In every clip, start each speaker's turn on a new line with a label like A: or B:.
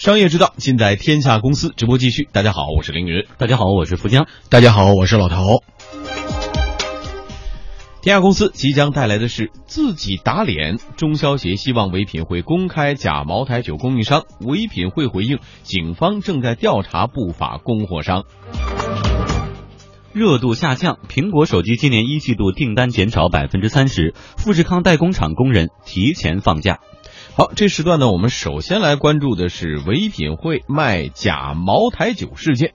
A: 商业之道，尽在天下公司。直播继续，大家好，我是凌云。
B: 大家好，我是富江。
C: 大家好，我是老头。
A: 天下公司即将带来的是自己打脸，中消协希望唯品会公开假茅台酒供应商，唯品会回应警方正在调查不法供货商。
B: 热度下降，苹果手机今年一季度订单减少百分之三十，富士康代工厂工人提前放假。
A: 好，这时段呢，我们首先来关注的是唯品会卖假茅台酒事件。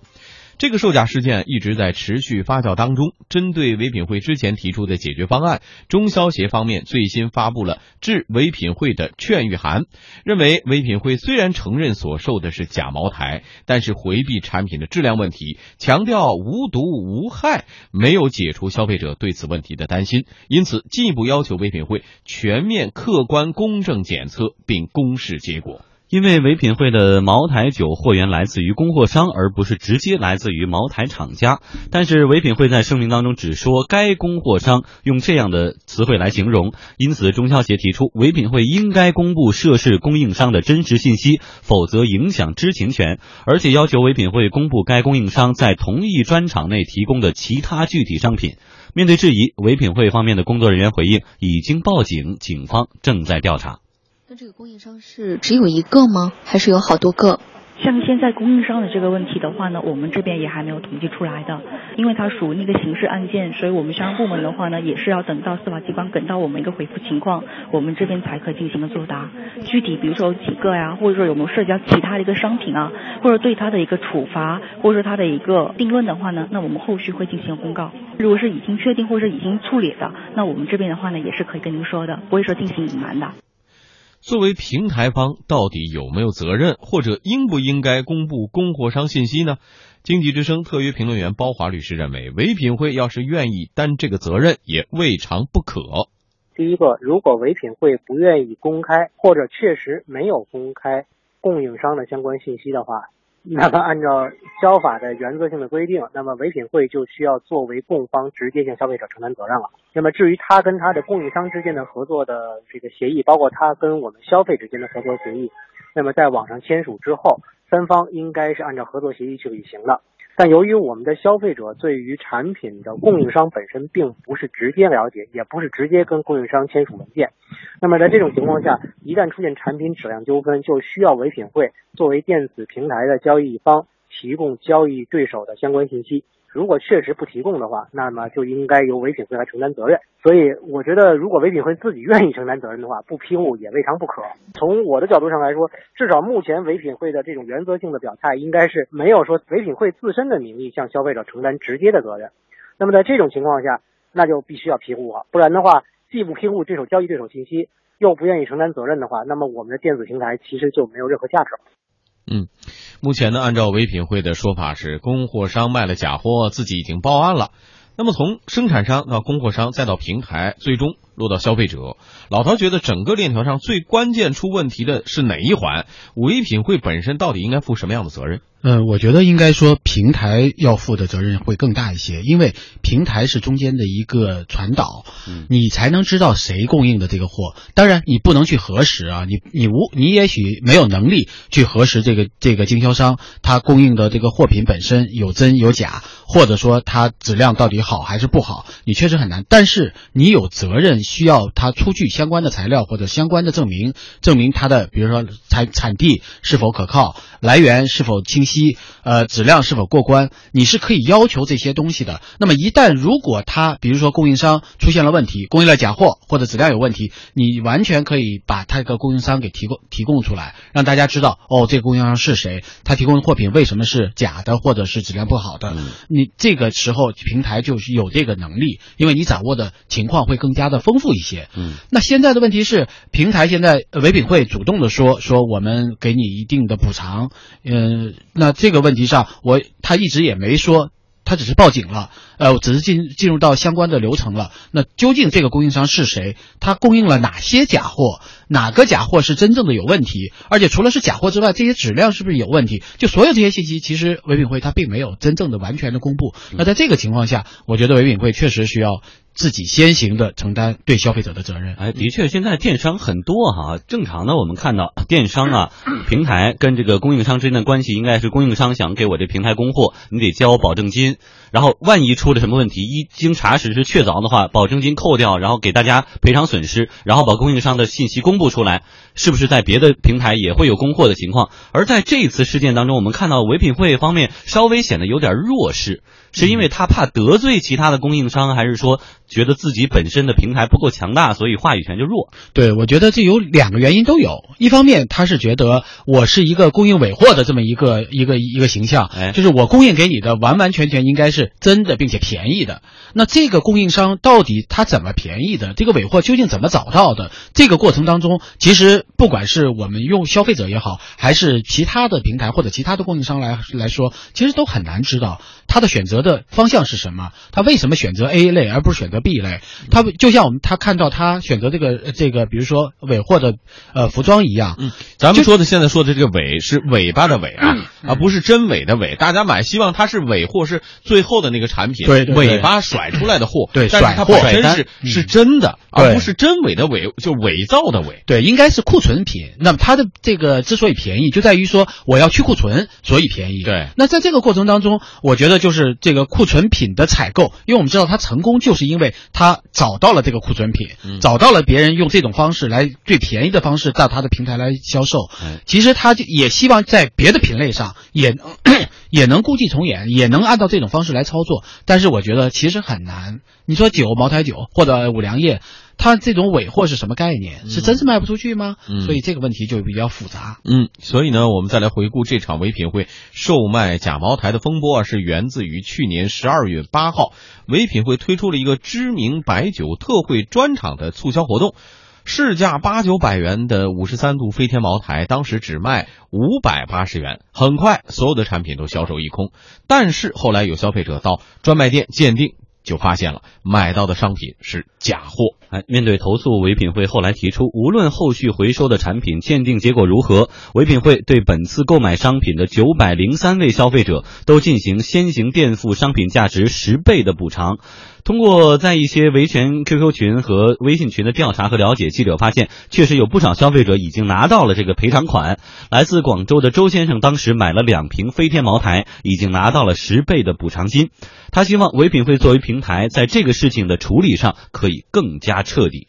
A: 这个售假事件一直在持续发酵当中。针对唯品会之前提出的解决方案，中消协方面最新发布了致唯品会的劝喻函，认为唯品会虽然承认所售的是假茅台，但是回避产品的质量问题，强调无毒无害，没有解除消费者对此问题的担心。因此，进一步要求唯品会全面、客观、公正检测并公示结果。
B: 因为唯品会的茅台酒货源来自于供货商，而不是直接来自于茅台厂家。但是唯品会在声明当中只说该供货商用这样的词汇来形容，因此中消协提出唯品会应该公布涉事供应商的真实信息，否则影响知情权，而且要求唯品会公布该供应商在同一专场内提供的其他具体商品。面对质疑，唯品会方面的工作人员回应已经报警，警方正在调查。
D: 这个供应商是只有一个吗？还是有好多个？
E: 像现在供应商的这个问题的话呢，我们这边也还没有统计出来的，因为它属于那个刑事案件，所以我们相关部门的话呢，也是要等到司法机关给到我们一个回复情况，我们这边才可以进行个作答。具体比如说有几个呀，或者说有没有涉及到其他的一个商品啊，或者对他的一个处罚，或者说他的一个定论的话呢，那我们后续会进行公告。如果是已经确定或者已经处理的，那我们这边的话呢，也是可以跟您说的，不会说进行隐瞒的。
A: 作为平台方，到底有没有责任，或者应不应该公布供货商信息呢？经济之声特约评论员包华律师认为，唯品会要是愿意担这个责任，也未尝不可。
F: 第一个，如果唯品会不愿意公开，或者确实没有公开供应商的相关信息的话。那么，按照消法的原则性的规定，那么唯品会就需要作为供方直接向消费者承担责任了。那么，至于他跟他的供应商之间的合作的这个协议，包括他跟我们消费之间的合作协议，那么在网上签署之后，三方应该是按照合作协议去履行的。但由于我们的消费者对于产品的供应商本身并不是直接了解，也不是直接跟供应商签署文件，那么在这种情况下，一旦出现产品质量纠纷，就需要唯品会作为电子平台的交易方提供交易对手的相关信息。如果确实不提供的话，那么就应该由唯品会来承担责任。所以，我觉得如果唯品会自己愿意承担责任的话，不披露也未尝不可。从我的角度上来说，至少目前唯品会的这种原则性的表态，应该是没有说唯品会自身的名义向消费者承担直接的责任。那么在这种情况下，那就必须要披露啊，不然的话，既不披露这手交易对手信息，又不愿意承担责任的话，那么我们的电子平台其实就没有任何价值了。
A: 嗯，目前呢，按照唯品会的说法是，供货商卖了假货，自己已经报案了。那么从生产商到供货商再到平台，最终落到消费者，老陶觉得整个链条上最关键出问题的是哪一环？唯品会本身到底应该负什么样的责任？
C: 嗯，我觉得应该说平台要负的责任会更大一些，因为平台是中间的一个传导，你才能知道谁供应的这个货。当然，你不能去核实啊，你你无你也许没有能力去核实这个这个经销商他供应的这个货品本身有真有假，或者说它质量到底好还是不好，你确实很难。但是你有责任需要他出具相关的材料或者相关的证明，证明他的比如说产产地是否可靠，来源是否清晰。呃质量是否过关，你是可以要求这些东西的。那么一旦如果他比如说供应商出现了问题，供应了假货或者质量有问题，你完全可以把他这个供应商给提供提供出来，让大家知道哦，这个供应商是谁，他提供的货品为什么是假的或者是质量不好的。你这个时候平台就是有这个能力，因为你掌握的情况会更加的丰富一些。
B: 嗯，
C: 那现在的问题是平台现在唯品会主动的说说我们给你一定的补偿，嗯那。那这个问题上，我他一直也没说，他只是报警了。呃，只是进进入到相关的流程了。那究竟这个供应商是谁？他供应了哪些假货？哪个假货是真正的有问题？而且除了是假货之外，这些质量是不是有问题？就所有这些信息，其实唯品会它并没有真正的完全的公布。那在这个情况下，我觉得唯品会确实需要。自己先行的承担对消费者的责任。
B: 哎，的确，现在电商很多哈。正常的，我们看到电商啊，平台跟这个供应商之间的关系，应该是供应商想给我这平台供货，你得交保证金。然后万一出出了什么问题，一经查实是确凿的话，保证金扣掉，然后给大家赔偿损失，然后把供应商的信息公布出来，是不是在别的平台也会有供货的情况？而在这一次事件当中，我们看到唯品会方面稍微显得有点弱势，是因为他怕得罪其他的供应商，还是说？觉得自己本身的平台不够强大，所以话语权就弱。
C: 对，我觉得这有两个原因都有。一方面，他是觉得我是一个供应尾货的这么一个一个一个形象，
B: 哎，
C: 就是我供应给你的完完全全应该是真的，并且便宜的。那这个供应商到底他怎么便宜的？这个尾货究竟怎么找到的？这个过程当中，其实不管是我们用消费者也好，还是其他的平台或者其他的供应商来来说，其实都很难知道他的选择的方向是什么，他为什么选择 A 类而不是选择。B 类，他就像我们他看到他选择这个这个，比如说尾货的呃服装一样。
A: 嗯，咱们说的现在说的这个尾是尾巴的尾啊，而不是真尾的尾。大家买希望它是尾货，是最后的那个产品，
C: 对
A: 尾巴甩出来的货。
C: 对，
A: 甩货本身是是真的，而不是真伪的伪，就伪造的伪。
C: 对，应该是库存品。那么它的这个之所以便宜，就在于说我要去库存，所以便宜。
A: 对。
C: 那在这个过程当中，我觉得就是这个库存品的采购，因为我们知道它成功，就是因为。他找到了这个库存品，找到了别人用这种方式来最便宜的方式到他的平台来销售。其实他就也希望在别的品类上也能也能故伎重演，也能按照这种方式来操作。但是我觉得其实很难。你说酒，茅台酒或者五粮液。它这种尾货是什么概念？是真是卖不出去吗？所以这个问题就比较复杂。
A: 嗯，所以呢，我们再来回顾这场唯品会售卖假茅台的风波啊，是源自于去年十二月八号，唯品会推出了一个知名白酒特惠专场的促销活动，市价八九百元的五十三度飞天茅台，当时只卖五百八十元，很快所有的产品都销售一空。但是后来有消费者到专卖店鉴定。就发现了买到的商品是假货。
B: 哎，面对投诉，唯品会后来提出，无论后续回收的产品鉴定结果如何，唯品会对本次购买商品的九百零三位消费者都进行先行垫付商品价值十倍的补偿。通过在一些维权 QQ 群和微信群的调查和了解，记者发现，确实有不少消费者已经拿到了这个赔偿款。来自广州的周先生当时买了两瓶飞天茅台，已经拿到了十倍的补偿金。他希望唯品会作为平台，在这个事情的处理上可以更加彻底。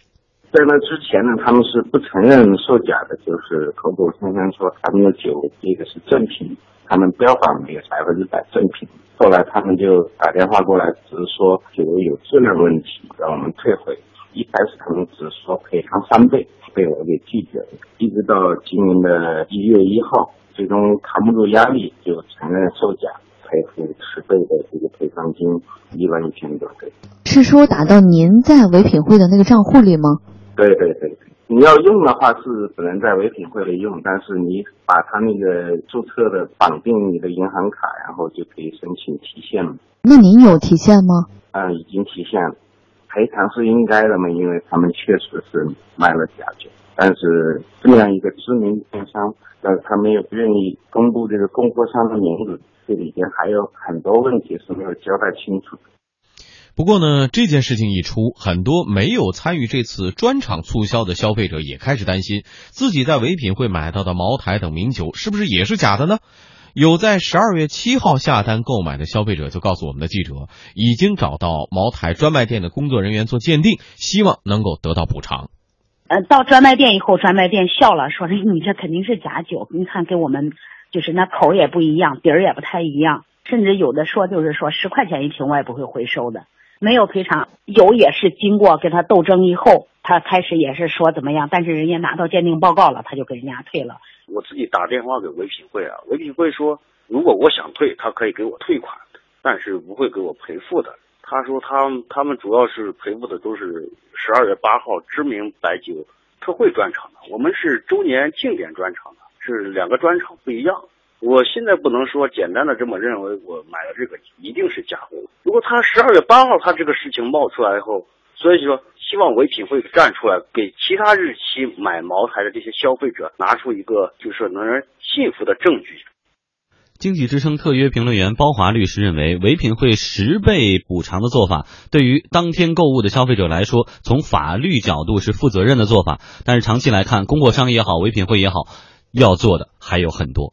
G: 在那之前呢，他们是不承认售假的，就是口口声声说他们的酒这个是正品，他们标榜那个百分之百正品。后来他们就打电话过来，只是说酒有质量问题，让我们退回。一开始他们只是说赔偿三倍，被我给拒绝了。一直到今年的一月一号，最终扛不住压力，就承认售假。赔付十倍的这个赔偿金，一万一千多对。
D: 是说打到您在唯品会的那个账户里吗？
G: 对对对，你要用的话是只能在唯品会里用，但是你把他那个注册的绑定你的银行卡，然后就可以申请提现了。
D: 那您有提现吗？
G: 嗯，已经提现了，赔偿是应该的嘛，因为他们确实是卖了假酒，但是这么样一个知名电商，但是他们又不愿意公布这个供货商的名字。这里边还有很多问题是没有交代清楚。
A: 不过呢，这件事情一出，很多没有参与这次专场促销的消费者也开始担心，自己在唯品会买到的茅台等名酒是不是也是假的呢？有在十二月七号下单购买的消费者就告诉我们的记者，已经找到茅台专卖店的工作人员做鉴定，希望能够得到补偿。
H: 呃，到专卖店以后，专卖店笑了，说：“你这肯定是假酒，你看给我们。”就是那口也不一样，底儿也不太一样，甚至有的说就是说十块钱一瓶我也不会回收的，没有赔偿。有也是经过跟他斗争以后，他开始也是说怎么样，但是人家拿到鉴定报告了，他就给人家退了。
I: 我自己打电话给唯品会啊，唯品会说如果我想退，他可以给我退款，但是不会给我赔付的。他说他他们主要是赔付的都是十二月八号知名白酒特惠专场的，我们是周年庆典专场的。是两个专场不一样，我现在不能说简单的这么认为，我买的这个一定是假货。如果他十二月八号他这个事情冒出来以后，所以说希望唯品会站出来，给其他日期买茅台的这些消费者拿出一个就是能人信服的证据。
B: 经济之声特约评论员包华律师认为，唯品会十倍补偿的做法，对于当天购物的消费者来说，从法律角度是负责任的做法。但是长期来看，供货商也好，唯品会也好，要做的还有很多。
F: 《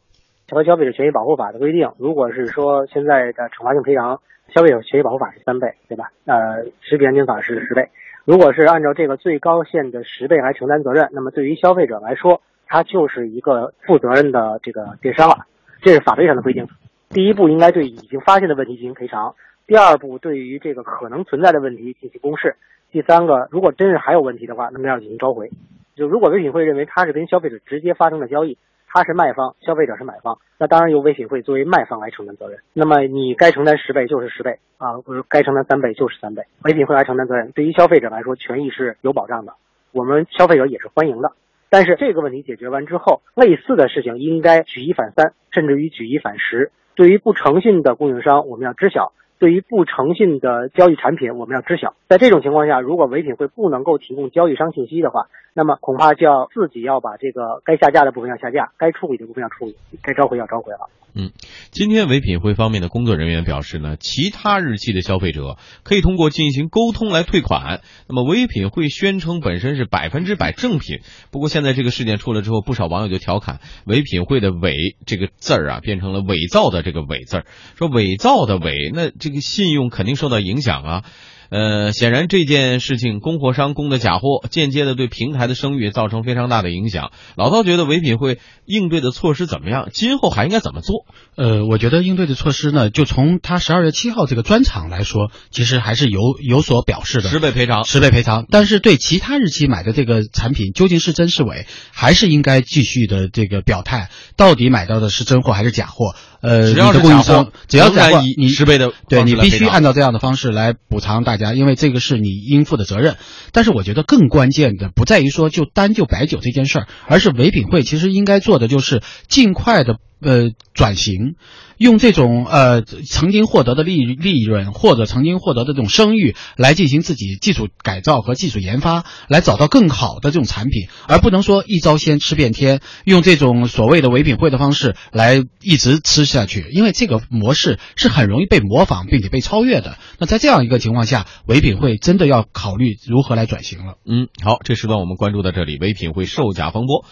F: 消费者权益保护法》的规定，如果是说现在的惩罚性赔偿，消费者权益保护法是三倍，对吧？呃，食品安全法是十倍。如果是按照这个最高限的十倍来承担责任，那么对于消费者来说，他就是一个负责任的这个电商了。这是法律上的规定。第一步应该对已经发现的问题进行赔偿，第二步对于这个可能存在的问题进行公示，第三个如果真是还有问题的话，那么要进行召回。就如果唯品会认为它是跟消费者直接发生的交易，他是卖方，消费者是买方，那当然由唯品会作为卖方来承担责任。那么你该承担十倍就是十倍啊，不是该承担三倍就是三倍，唯品会来承担责任。对于消费者来说，权益是有保障的，我们消费者也是欢迎的。但是这个问题解决完之后，类似的事情应该举一反三，甚至于举一反十。对于不诚信的供应商，我们要知晓；对于不诚信的交易产品，我们要知晓。在这种情况下，如果唯品会不能够提供交易商信息的话，那么恐怕就要自己要把这个该下架的部分要下架，该处理的部分要处理，该召回要召回了。
A: 嗯，今天唯品会方面的工作人员表示呢，其他日期的消费者可以通过进行沟通来退款。那么唯品会宣称本身是百分之百正品，不过现在这个事件出了之后，不少网友就调侃唯品会的“伪”这个字儿啊，变成了伪造的这个“伪”字儿，说伪造的“伪”，那这个信用肯定受到影响啊。呃，显然这件事情，供货商供的假货，间接的对平台的声誉造成非常大的影响。老道觉得唯品会应对的措施怎么样？今后还应该怎么做？
C: 呃，我觉得应对的措施呢，就从他十二月七号这个专场来说，其实还是有有所表示的，
A: 十倍赔偿，
C: 十倍赔偿。但是对其他日期买的这个产品，究竟是真是伪，还是应该继续的这个表态，到底买到的是真货还是假货？呃，
A: 只要
C: 是供应商，只要
A: 在以，你十倍的，
C: 对你必须按照这样的方式来补偿大家，因为这个是你应负的责任。但是我觉得更关键的不在于说就单就白酒这件事儿，而是唯品会其实应该做的就是尽快的呃转型。用这种呃曾经获得的利利润或者曾经获得的这种声誉来进行自己技术改造和技术研发，来找到更好的这种产品，而不能说一招鲜吃遍天，用这种所谓的唯品会的方式来一直吃下去，因为这个模式是很容易被模仿并且被超越的。那在这样一个情况下，唯品会真的要考虑如何来转型了。
A: 嗯，好，这时段我们关注到这里，唯品会售假风波。